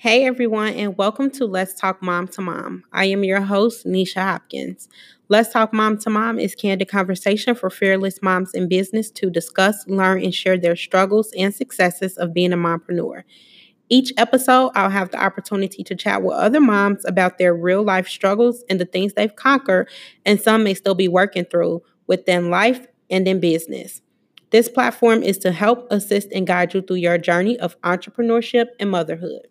Hey everyone, and welcome to Let's Talk Mom to Mom. I am your host, Nisha Hopkins. Let's Talk Mom to Mom is candid conversation for fearless moms in business to discuss, learn, and share their struggles and successes of being a mompreneur. Each episode, I'll have the opportunity to chat with other moms about their real life struggles and the things they've conquered, and some may still be working through within life and in business. This platform is to help assist and guide you through your journey of entrepreneurship and motherhood.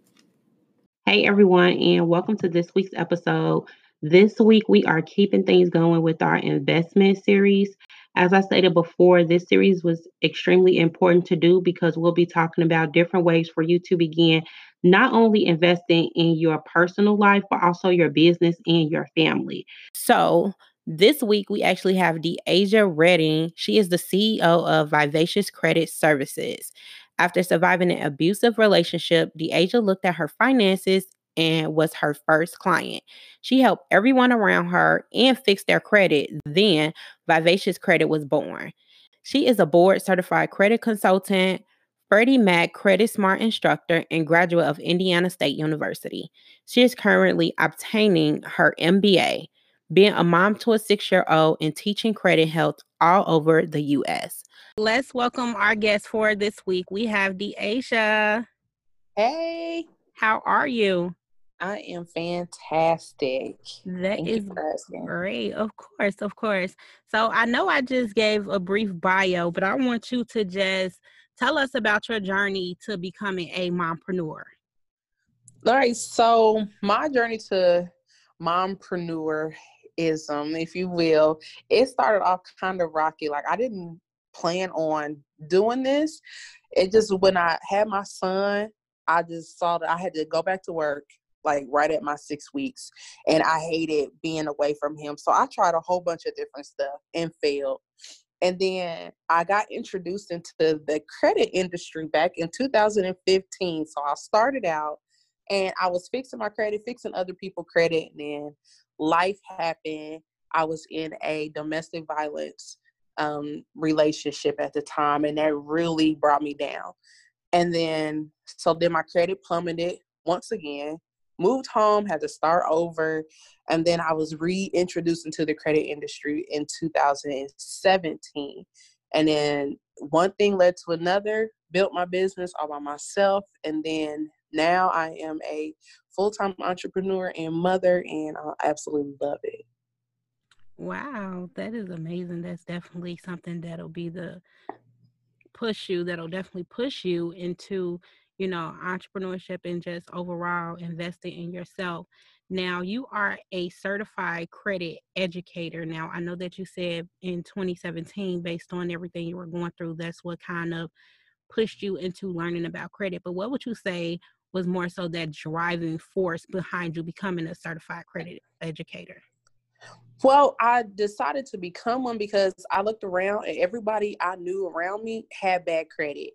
Hey everyone, and welcome to this week's episode. This week we are keeping things going with our investment series. As I stated before, this series was extremely important to do because we'll be talking about different ways for you to begin not only investing in your personal life, but also your business and your family. So, this week we actually have De'Asha Redding. She is the CEO of Vivacious Credit Services. After surviving an abusive relationship, De'Asha looked at her finances and was her first client. She helped everyone around her and fix their credit. Then Vivacious Credit was born. She is a board certified credit consultant, Freddie Mac Credit Smart instructor, and graduate of Indiana State University. She is currently obtaining her MBA, being a mom to a six year old, and teaching credit health all over the U.S. Let's welcome our guest for this week. We have De'Asha. Hey. How are you? I am fantastic. That Thank is great. Of course, of course. So I know I just gave a brief bio, but I want you to just tell us about your journey to becoming a mompreneur. All right. So my journey to mompreneur is um, if you will, it started off kind of rocky. Like I didn't plan on doing this. It just when I had my son, I just saw that I had to go back to work like right at my six weeks and I hated being away from him. So I tried a whole bunch of different stuff and failed. And then I got introduced into the credit industry back in 2015. So I started out and I was fixing my credit, fixing other people credit, and then life happened. I was in a domestic violence um, relationship at the time, and that really brought me down. And then, so then my credit plummeted once again. Moved home, had to start over, and then I was reintroduced into the credit industry in 2017. And then one thing led to another, built my business all by myself, and then now I am a full time entrepreneur and mother, and I absolutely love it. Wow, that is amazing. That's definitely something that'll be the push you, that'll definitely push you into, you know, entrepreneurship and just overall investing in yourself. Now, you are a certified credit educator. Now, I know that you said in 2017, based on everything you were going through, that's what kind of pushed you into learning about credit. But what would you say was more so that driving force behind you becoming a certified credit educator? Well, I decided to become one because I looked around and everybody I knew around me had bad credit.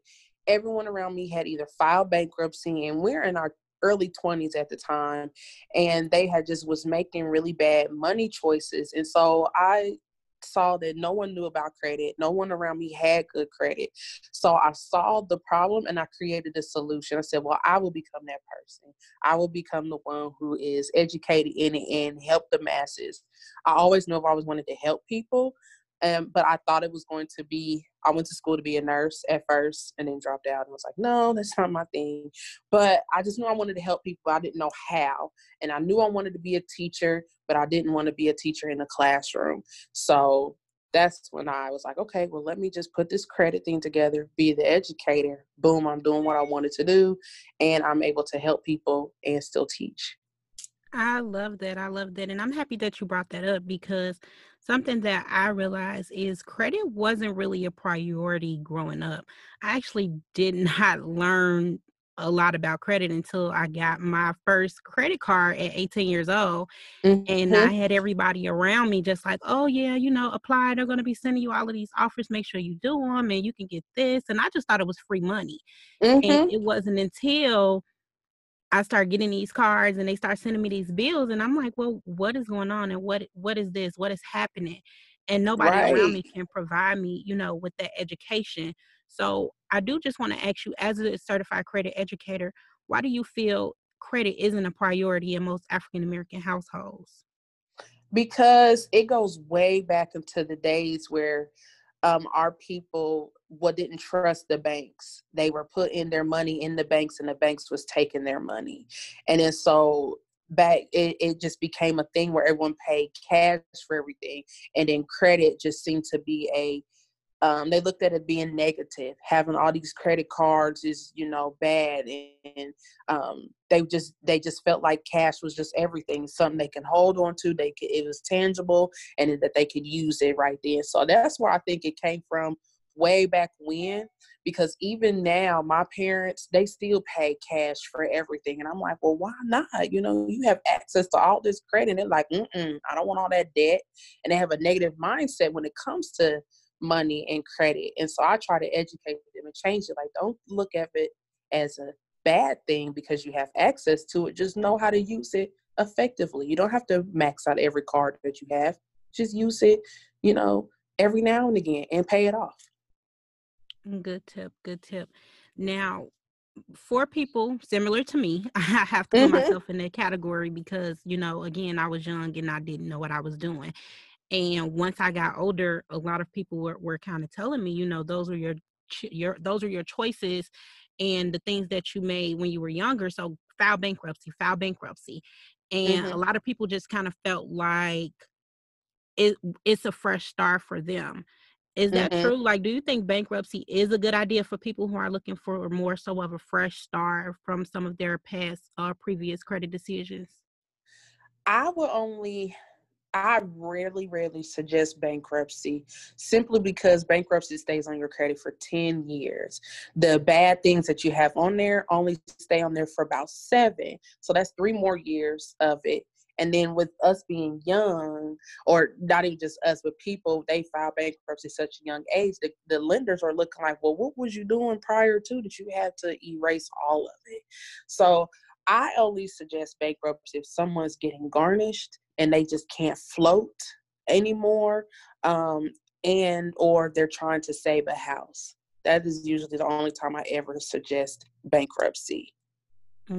Everyone around me had either filed bankruptcy, and we're in our early 20s at the time and they had just was making really bad money choices and so i saw that no one knew about credit. No one around me had good credit. So I saw the problem and I created a solution. I said, well, I will become that person. I will become the one who is educated in it and help the masses. I always knew if I was wanted to help people. Um, but I thought it was going to be. I went to school to be a nurse at first, and then dropped out and was like, "No, that's not my thing." But I just knew I wanted to help people. I didn't know how, and I knew I wanted to be a teacher, but I didn't want to be a teacher in a classroom. So that's when I was like, okay, well, let me just put this credit thing together, be the educator. Boom, I'm doing what I wanted to do, and I'm able to help people and still teach. I love that. I love that. And I'm happy that you brought that up because something that I realized is credit wasn't really a priority growing up. I actually did not learn a lot about credit until I got my first credit card at 18 years old. Mm-hmm. And I had everybody around me just like, oh, yeah, you know, apply. They're going to be sending you all of these offers. Make sure you do them and you can get this. And I just thought it was free money. Mm-hmm. And it wasn't until I start getting these cards and they start sending me these bills and I'm like, well, what is going on and what what is this? What is happening? And nobody right. around me can provide me, you know, with that education. So I do just want to ask you, as a certified credit educator, why do you feel credit isn't a priority in most African American households? Because it goes way back into the days where um, our people what didn't trust the banks. They were putting their money in the banks, and the banks was taking their money, and then so back it, it just became a thing where everyone paid cash for everything, and then credit just seemed to be a um, they looked at it being negative. Having all these credit cards is, you know, bad, and um, they just they just felt like cash was just everything, something they can hold on to. They could, it was tangible, and that they could use it right then. So that's where I think it came from way back when. Because even now, my parents they still pay cash for everything, and I'm like, well, why not? You know, you have access to all this credit. And they're like, mm I don't want all that debt, and they have a negative mindset when it comes to money and credit. And so I try to educate them and change it. Like, don't look at it as a bad thing because you have access to it. Just know how to use it effectively. You don't have to max out every card that you have. Just use it, you know, every now and again and pay it off. Mm, good tip. Good tip. Now, for people similar to me, I have to put mm-hmm. myself in that category because, you know, again, I was young and I didn't know what I was doing. And once I got older, a lot of people were, were kind of telling me, you know, those are your your those are your choices and the things that you made when you were younger. So file bankruptcy, file bankruptcy. And mm-hmm. a lot of people just kind of felt like it it's a fresh start for them. Is that mm-hmm. true? Like, do you think bankruptcy is a good idea for people who are looking for more so of a fresh start from some of their past or uh, previous credit decisions? I would only I rarely, rarely suggest bankruptcy simply because bankruptcy stays on your credit for 10 years. The bad things that you have on there only stay on there for about seven. So that's three more years of it. And then with us being young, or not even just us, but people, they file bankruptcy such a young age, the, the lenders are looking like, well, what was you doing prior to that you had to erase all of it? So I only suggest bankruptcy if someone's getting garnished and they just can't float anymore um, and or they're trying to save a house. That is usually the only time i ever suggest bankruptcy.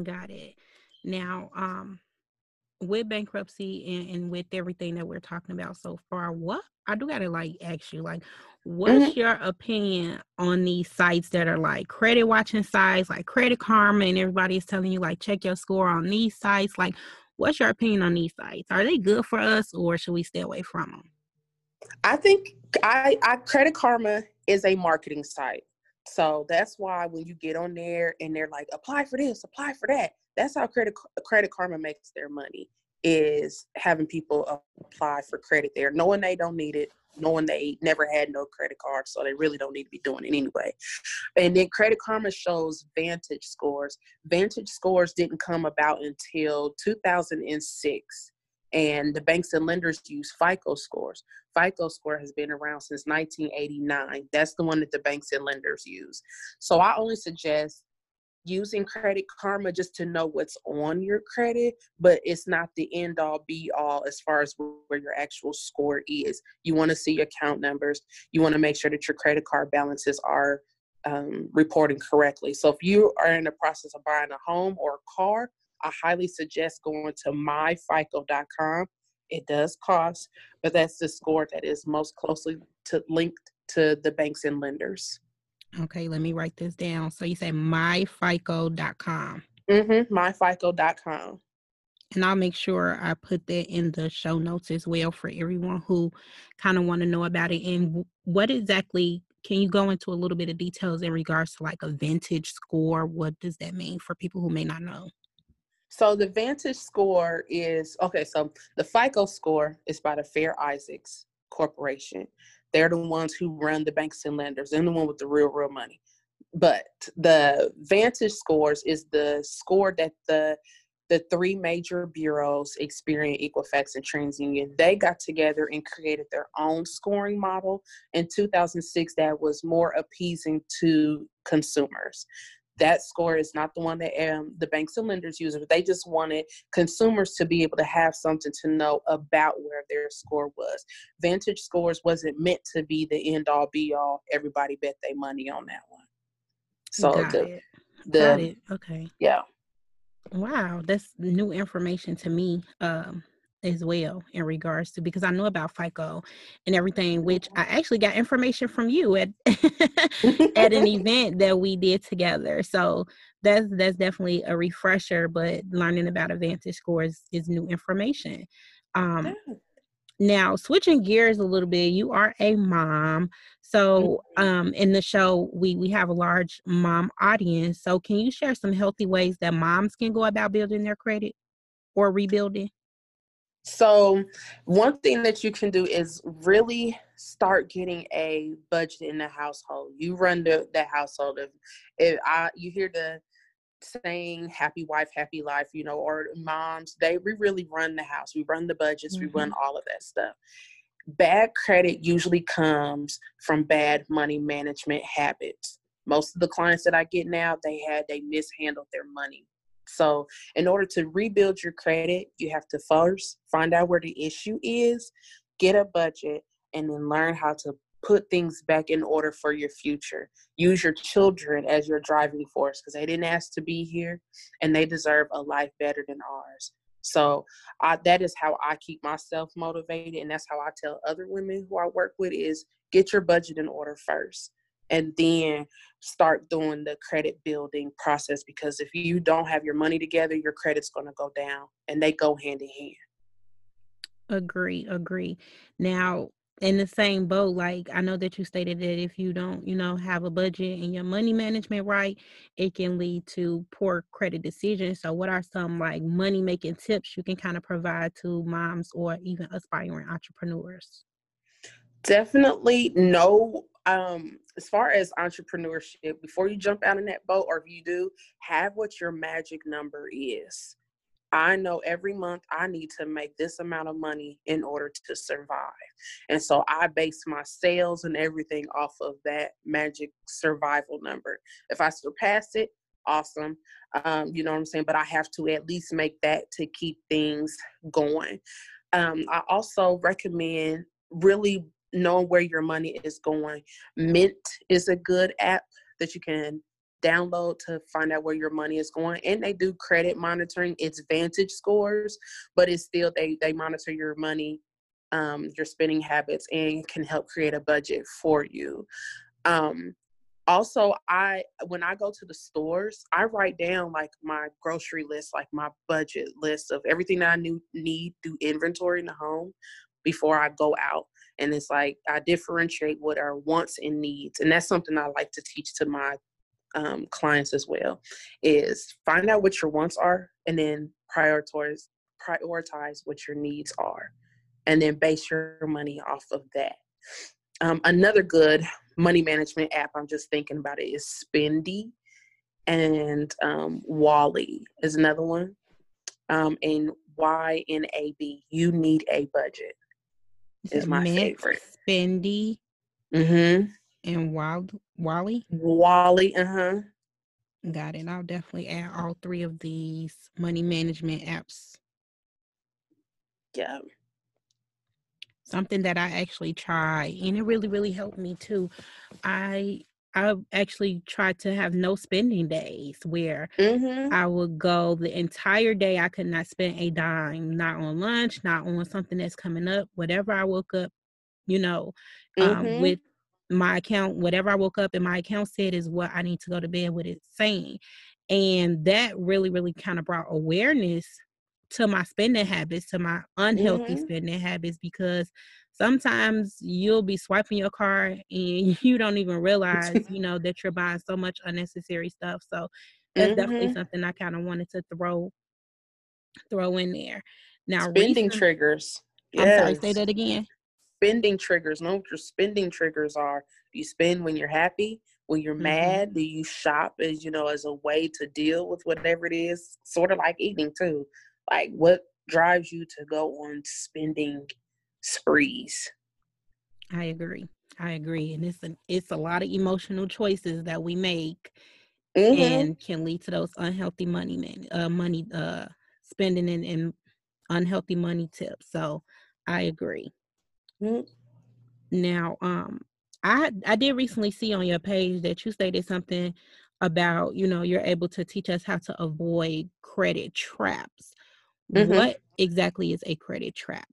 Got it. Now um with bankruptcy and, and with everything that we're talking about so far what i do gotta like ask you like what's mm-hmm. your opinion on these sites that are like credit watching sites like credit karma and everybody is telling you like check your score on these sites? Like What's your opinion on these sites? Are they good for us or should we stay away from them? I think I, I Credit Karma is a marketing site. So that's why when you get on there and they're like, apply for this, apply for that. That's how Credit Credit Karma makes their money is having people apply for credit there, knowing they don't need it, knowing they never had no credit card, so they really don't need to be doing it anyway. And then Credit Karma shows Vantage scores. Vantage scores didn't come about until 2006 and the banks and lenders use FICO scores. FICO score has been around since 1989. That's the one that the banks and lenders use. So I only suggest using credit karma just to know what's on your credit but it's not the end all be all as far as where your actual score is. You want to see your account numbers. You want to make sure that your credit card balances are um, reporting correctly. So if you are in the process of buying a home or a car i highly suggest going to myfico.com it does cost but that's the score that is most closely to, linked to the banks and lenders Okay, let me write this down. So you say myfico.com. Mm-hmm. Myfico.com. And I'll make sure I put that in the show notes as well for everyone who kind of want to know about it. And what exactly can you go into a little bit of details in regards to like a Vantage score? What does that mean for people who may not know? So the Vantage score is okay. So the FICO score is by the Fair Isaacs Corporation. They're the ones who run the banks and lenders. They're the one with the real, real money. But the Vantage scores is the score that the the three major bureaus, Experian, Equifax, and TransUnion, they got together and created their own scoring model in 2006 that was more appeasing to consumers that score is not the one that um, the banks and lenders use. But they just wanted consumers to be able to have something to know about where their score was. Vantage scores wasn't meant to be the end all be all. Everybody bet their money on that one. So Got the it. the Got it. okay yeah. Wow, that's new information to me. Um, as well in regards to because I know about FICO and everything, which I actually got information from you at at an event that we did together. So that's that's definitely a refresher, but learning about Advantage scores is new information. Um, now switching gears a little bit, you are a mom. So mm-hmm. um in the show we we have a large mom audience. So can you share some healthy ways that moms can go about building their credit or rebuilding? So, one thing that you can do is really start getting a budget in the household. You run the, the household. If, if I, you hear the saying happy wife, happy life, you know, or moms, they we really run the house. We run the budgets, mm-hmm. we run mm-hmm. all of that stuff. Bad credit usually comes from bad money management habits. Most of the clients that I get now, they had they mishandled their money so, in order to rebuild your credit, you have to first find out where the issue is, get a budget, and then learn how to put things back in order for your future. Use your children as your driving force because they didn't ask to be here and they deserve a life better than ours. So I, that is how I keep myself motivated, and that's how I tell other women who I work with: is get your budget in order first and then start doing the credit building process because if you don't have your money together your credit's going to go down and they go hand in hand. Agree agree. Now in the same boat like i know that you stated that if you don't you know have a budget and your money management right it can lead to poor credit decisions. So what are some like money making tips you can kind of provide to moms or even aspiring entrepreneurs? Definitely know um as far as entrepreneurship before you jump out in that boat or if you do have what your magic number is. I know every month i need to make this amount of money in order to survive. And so i base my sales and everything off of that magic survival number. If i surpass it awesome. Um, you know what i'm saying? But i have to at least make that to keep things going. Um, i also recommend really knowing where your money is going. Mint is a good app that you can download to find out where your money is going and they do credit monitoring. It's vantage scores but it's still they they monitor your money um, your spending habits and can help create a budget for you. Um, also i when i go to the stores i write down like my grocery list like my budget list of everything that i need do inventory in the home before i go out and it's like i differentiate what are wants and needs and that's something i like to teach to my um, clients as well is find out what your wants are and then prioritize prioritize what your needs are and then base your money off of that. Um, another good money management app i'm just thinking about it is spendy and um, wally is another one. Um, and ynab you need a budget is my favorite. Spendy. Mm-hmm. And Wild Wally. Wally. Uh huh. Got it. I'll definitely add all three of these money management apps. Yeah. Something that I actually try, and it really, really helped me too. I I actually tried to have no spending days where mm-hmm. I would go the entire day. I could not spend a dime, not on lunch, not on something that's coming up. Whatever I woke up, you know, um, mm-hmm. with my account, whatever I woke up and my account said is what I need to go to bed with it saying. And that really, really kind of brought awareness to my spending habits, to my unhealthy mm-hmm. spending habits, because sometimes you'll be swiping your card and you don't even realize, you know, that you're buying so much unnecessary stuff. So that's mm-hmm. definitely something I kind of wanted to throw throw in there. Now spending triggers. Yes. I'm sorry, say that again. Spending triggers. Know what your spending triggers are. Do you spend when you're happy? When you're mm-hmm. mad? Do you shop as you know as a way to deal with whatever it is? Sort of like eating too. Like what drives you to go on spending sprees. I agree. I agree, and it's a it's a lot of emotional choices that we make, mm-hmm. and can lead to those unhealthy money man uh, money uh spending and, and unhealthy money tips. So I agree. Mm-hmm. Now, um, I I did recently see on your page that you stated something about, you know, you're able to teach us how to avoid credit traps. Mm-hmm. What exactly is a credit trap?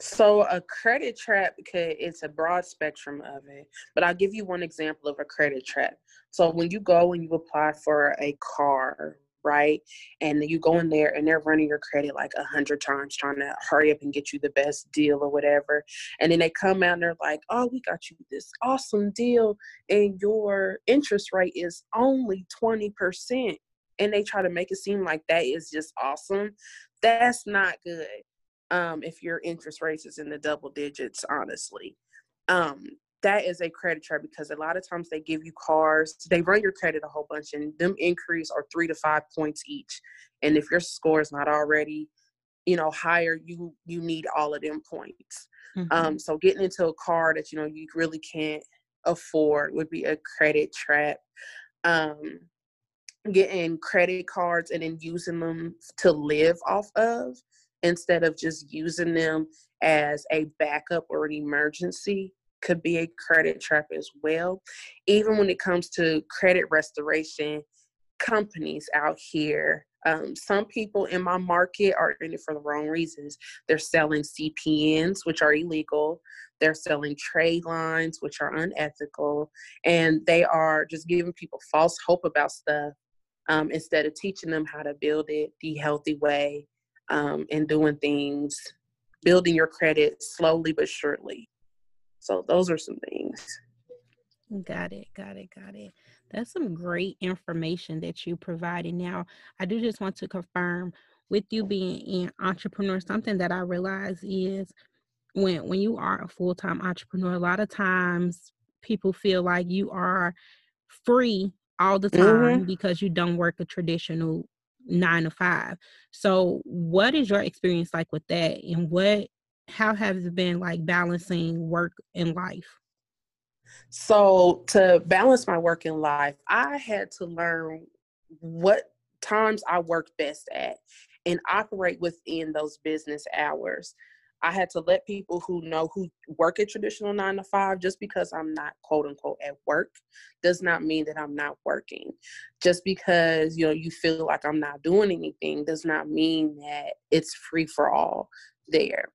So a credit trap, okay, it's a broad spectrum of it, but I'll give you one example of a credit trap. So when you go and you apply for a car, right, and you go in there and they're running your credit like a hundred times, trying to hurry up and get you the best deal or whatever, and then they come out and they're like, "Oh, we got you this awesome deal, and your interest rate is only twenty percent." And they try to make it seem like that is just awesome. That's not good um, if your interest rates is in the double digits, honestly. Um, that is a credit trap because a lot of times they give you cars, they run your credit a whole bunch, and them increase are three to five points each. And if your score is not already, you know, higher, you you need all of them points. Mm-hmm. Um, so getting into a car that you know you really can't afford would be a credit trap. Um, getting credit cards and then using them to live off of instead of just using them as a backup or an emergency could be a credit trap as well. Even when it comes to credit restoration companies out here, um, some people in my market are in it for the wrong reasons. They're selling CPNs, which are illegal. They're selling trade lines, which are unethical. And they are just giving people false hope about stuff um, instead of teaching them how to build it the healthy way um, and doing things, building your credit slowly but surely. So those are some things. Got it, got it, got it. That's some great information that you provided. Now, I do just want to confirm with you being an entrepreneur, something that I realize is when when you are a full-time entrepreneur, a lot of times people feel like you are free all the mm-hmm. time mm-hmm. because you don't work a traditional nine to five. So, what is your experience like with that, and what, how has it been like balancing work and life? So, to balance my work and life, I had to learn what times I work best at and operate within those business hours. I had to let people who know who work at traditional nine to five, just because I'm not quote unquote at work, does not mean that I'm not working. Just because you know you feel like I'm not doing anything does not mean that it's free for all there.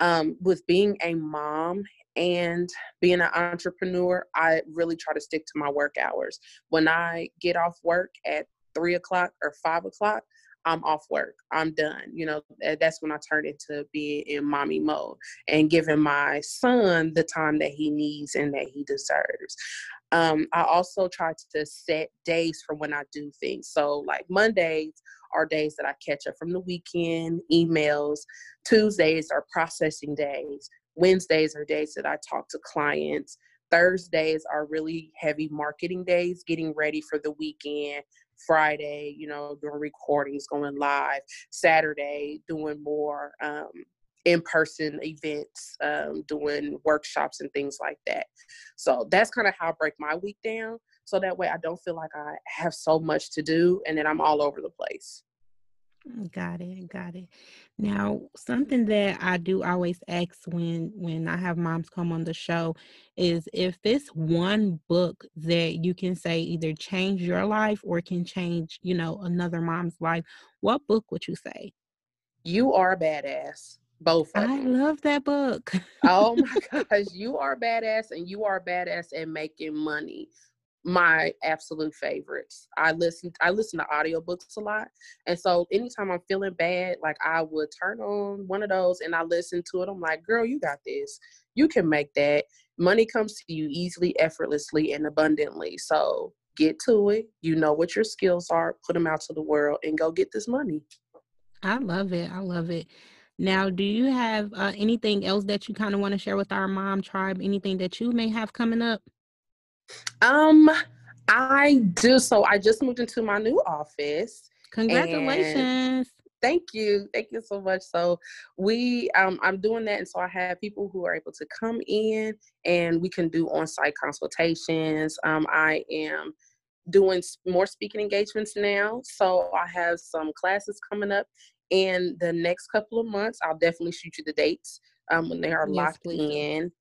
Um, with being a mom and being an entrepreneur, I really try to stick to my work hours. When I get off work at three o'clock or five o'clock, I'm off work. I'm done. You know, that's when I turned into being in mommy mode and giving my son the time that he needs and that he deserves. Um, I also try to set days for when I do things. So, like Mondays are days that I catch up from the weekend, emails. Tuesdays are processing days. Wednesdays are days that I talk to clients. Thursdays are really heavy marketing days, getting ready for the weekend, Friday, you know, doing recordings, going live. Saturday, doing more um, in-person events, um, doing workshops and things like that. So that's kind of how I break my week down. So that way I don't feel like I have so much to do and then I'm all over the place. Got it, got it. Now, something that I do always ask when when I have moms come on the show is if this one book that you can say either change your life or can change, you know, another mom's life, what book would you say? You are a badass. Both. I them. love that book. oh my gosh, you are badass and you are badass at making money my absolute favorites. I listen I listen to audiobooks a lot. And so anytime I'm feeling bad, like I would turn on one of those and I listen to it. I'm like, girl, you got this. You can make that. Money comes to you easily, effortlessly, and abundantly. So get to it. You know what your skills are, put them out to the world and go get this money. I love it. I love it. Now, do you have uh, anything else that you kind of want to share with our mom tribe? Anything that you may have coming up? Um, I do. So I just moved into my new office. Congratulations. Thank you. Thank you so much. So we um I'm doing that and so I have people who are able to come in and we can do on-site consultations. Um I am doing more speaking engagements now. So I have some classes coming up in the next couple of months. I'll definitely shoot you the dates um, when they are yes, locked please. in.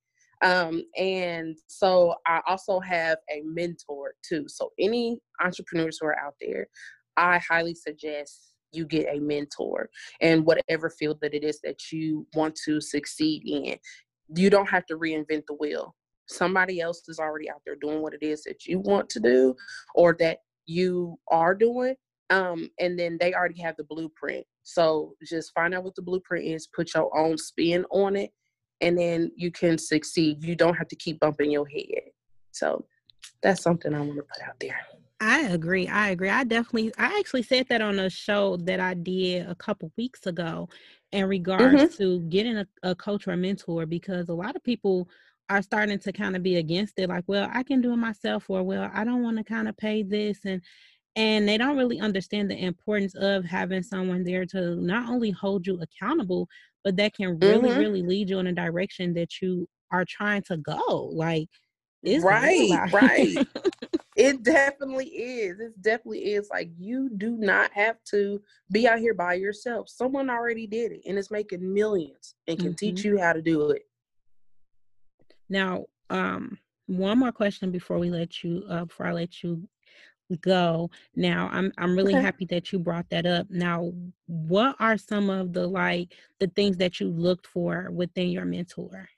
Um, and so I also have a mentor too. So any entrepreneurs who are out there, I highly suggest you get a mentor in whatever field that it is that you want to succeed in. You don't have to reinvent the wheel. Somebody else is already out there doing what it is that you want to do or that you are doing. Um, and then they already have the blueprint. So just find out what the blueprint is, put your own spin on it, and then you can succeed. You don't have to keep bumping your head. So that's something I want to put out there. I agree. I agree. I definitely I actually said that on a show that I did a couple weeks ago in regards mm-hmm. to getting a, a coach or a mentor because a lot of people are starting to kind of be against it like well i can do it myself or well i don't want to kind of pay this and and they don't really understand the importance of having someone there to not only hold you accountable but that can really mm-hmm. really lead you in a direction that you are trying to go like it's right, right. it definitely is. It definitely is. Like you do not have to be out here by yourself. Someone already did it and is making millions and can mm-hmm. teach you how to do it. Now, um, one more question before we let you uh before I let you go. Now, I'm I'm really okay. happy that you brought that up. Now, what are some of the like the things that you looked for within your mentor?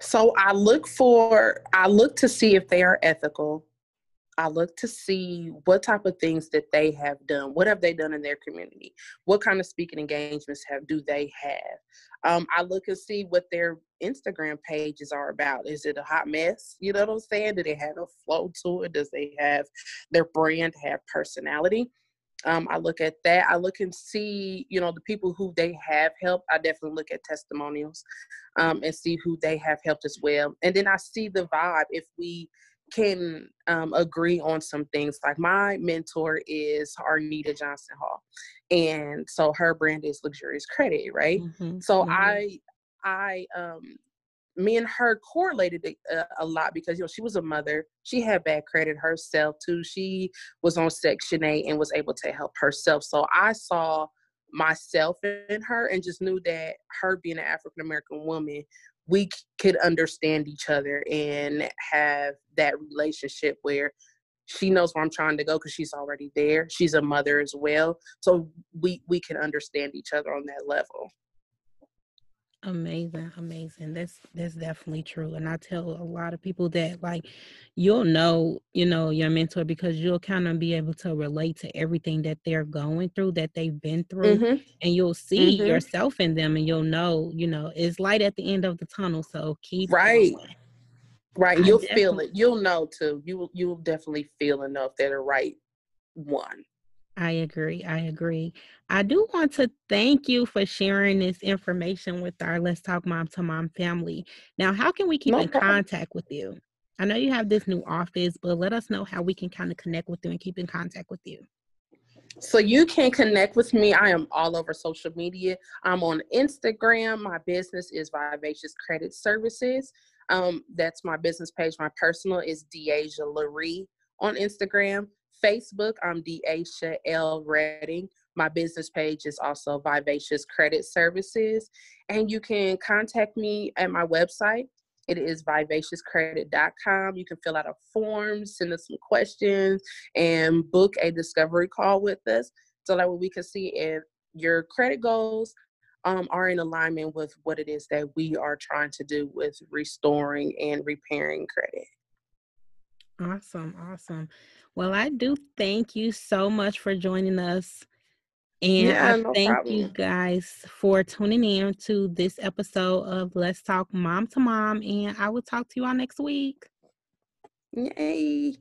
So I look for, I look to see if they are ethical. I look to see what type of things that they have done. What have they done in their community? What kind of speaking engagements have do they have? Um, I look and see what their Instagram pages are about. Is it a hot mess? You know what I'm saying? Do they have a flow to it? Does they have their brand have personality? Um, I look at that. I look and see, you know, the people who they have helped. I definitely look at testimonials um, and see who they have helped as well. And then I see the vibe if we can um, agree on some things. Like my mentor is Arnita Johnson Hall, and so her brand is Luxurious Credit, right? Mm-hmm. So mm-hmm. I I um me and her correlated a, a, lot because you know she was a mother she had bad credit herself too she was on section 8 and was able to help herself so i saw myself in her and just knew that her being an african american woman we could understand each other and have that relationship where she knows where i'm trying to go because she's already there she's a mother as well so we we can understand each other on that level Amazing, amazing. That's that's definitely true. And I tell a lot of people that like you'll know, you know, your mentor because you'll kind of be able to relate to everything that they're going through, that they've been through, mm-hmm. and you'll see mm-hmm. yourself in them and you'll know, you know, it's light at the end of the tunnel. So keep right. Going. Right. You'll feel it. You'll know too. You will you'll definitely feel enough that are the right one. I agree. I agree. I do want to thank you for sharing this information with our Let's Talk Mom to Mom family. Now, how can we keep no in contact with you? I know you have this new office, but let us know how we can kind of connect with you and keep in contact with you. So you can connect with me. I am all over social media. I'm on Instagram. My business is Vivacious Credit Services. Um, that's my business page. My personal is De'Asha Laree on Instagram. Facebook, I'm De'Asha L. Redding. My business page is also Vivacious Credit Services. And you can contact me at my website. It is vivaciouscredit.com. You can fill out a form, send us some questions, and book a discovery call with us so that we can see if your credit goals um, are in alignment with what it is that we are trying to do with restoring and repairing credit. Awesome, awesome. Well, I do thank you so much for joining us. And yeah, I no thank problem. you guys for tuning in to this episode of Let's Talk Mom to Mom. And I will talk to you all next week. Yay.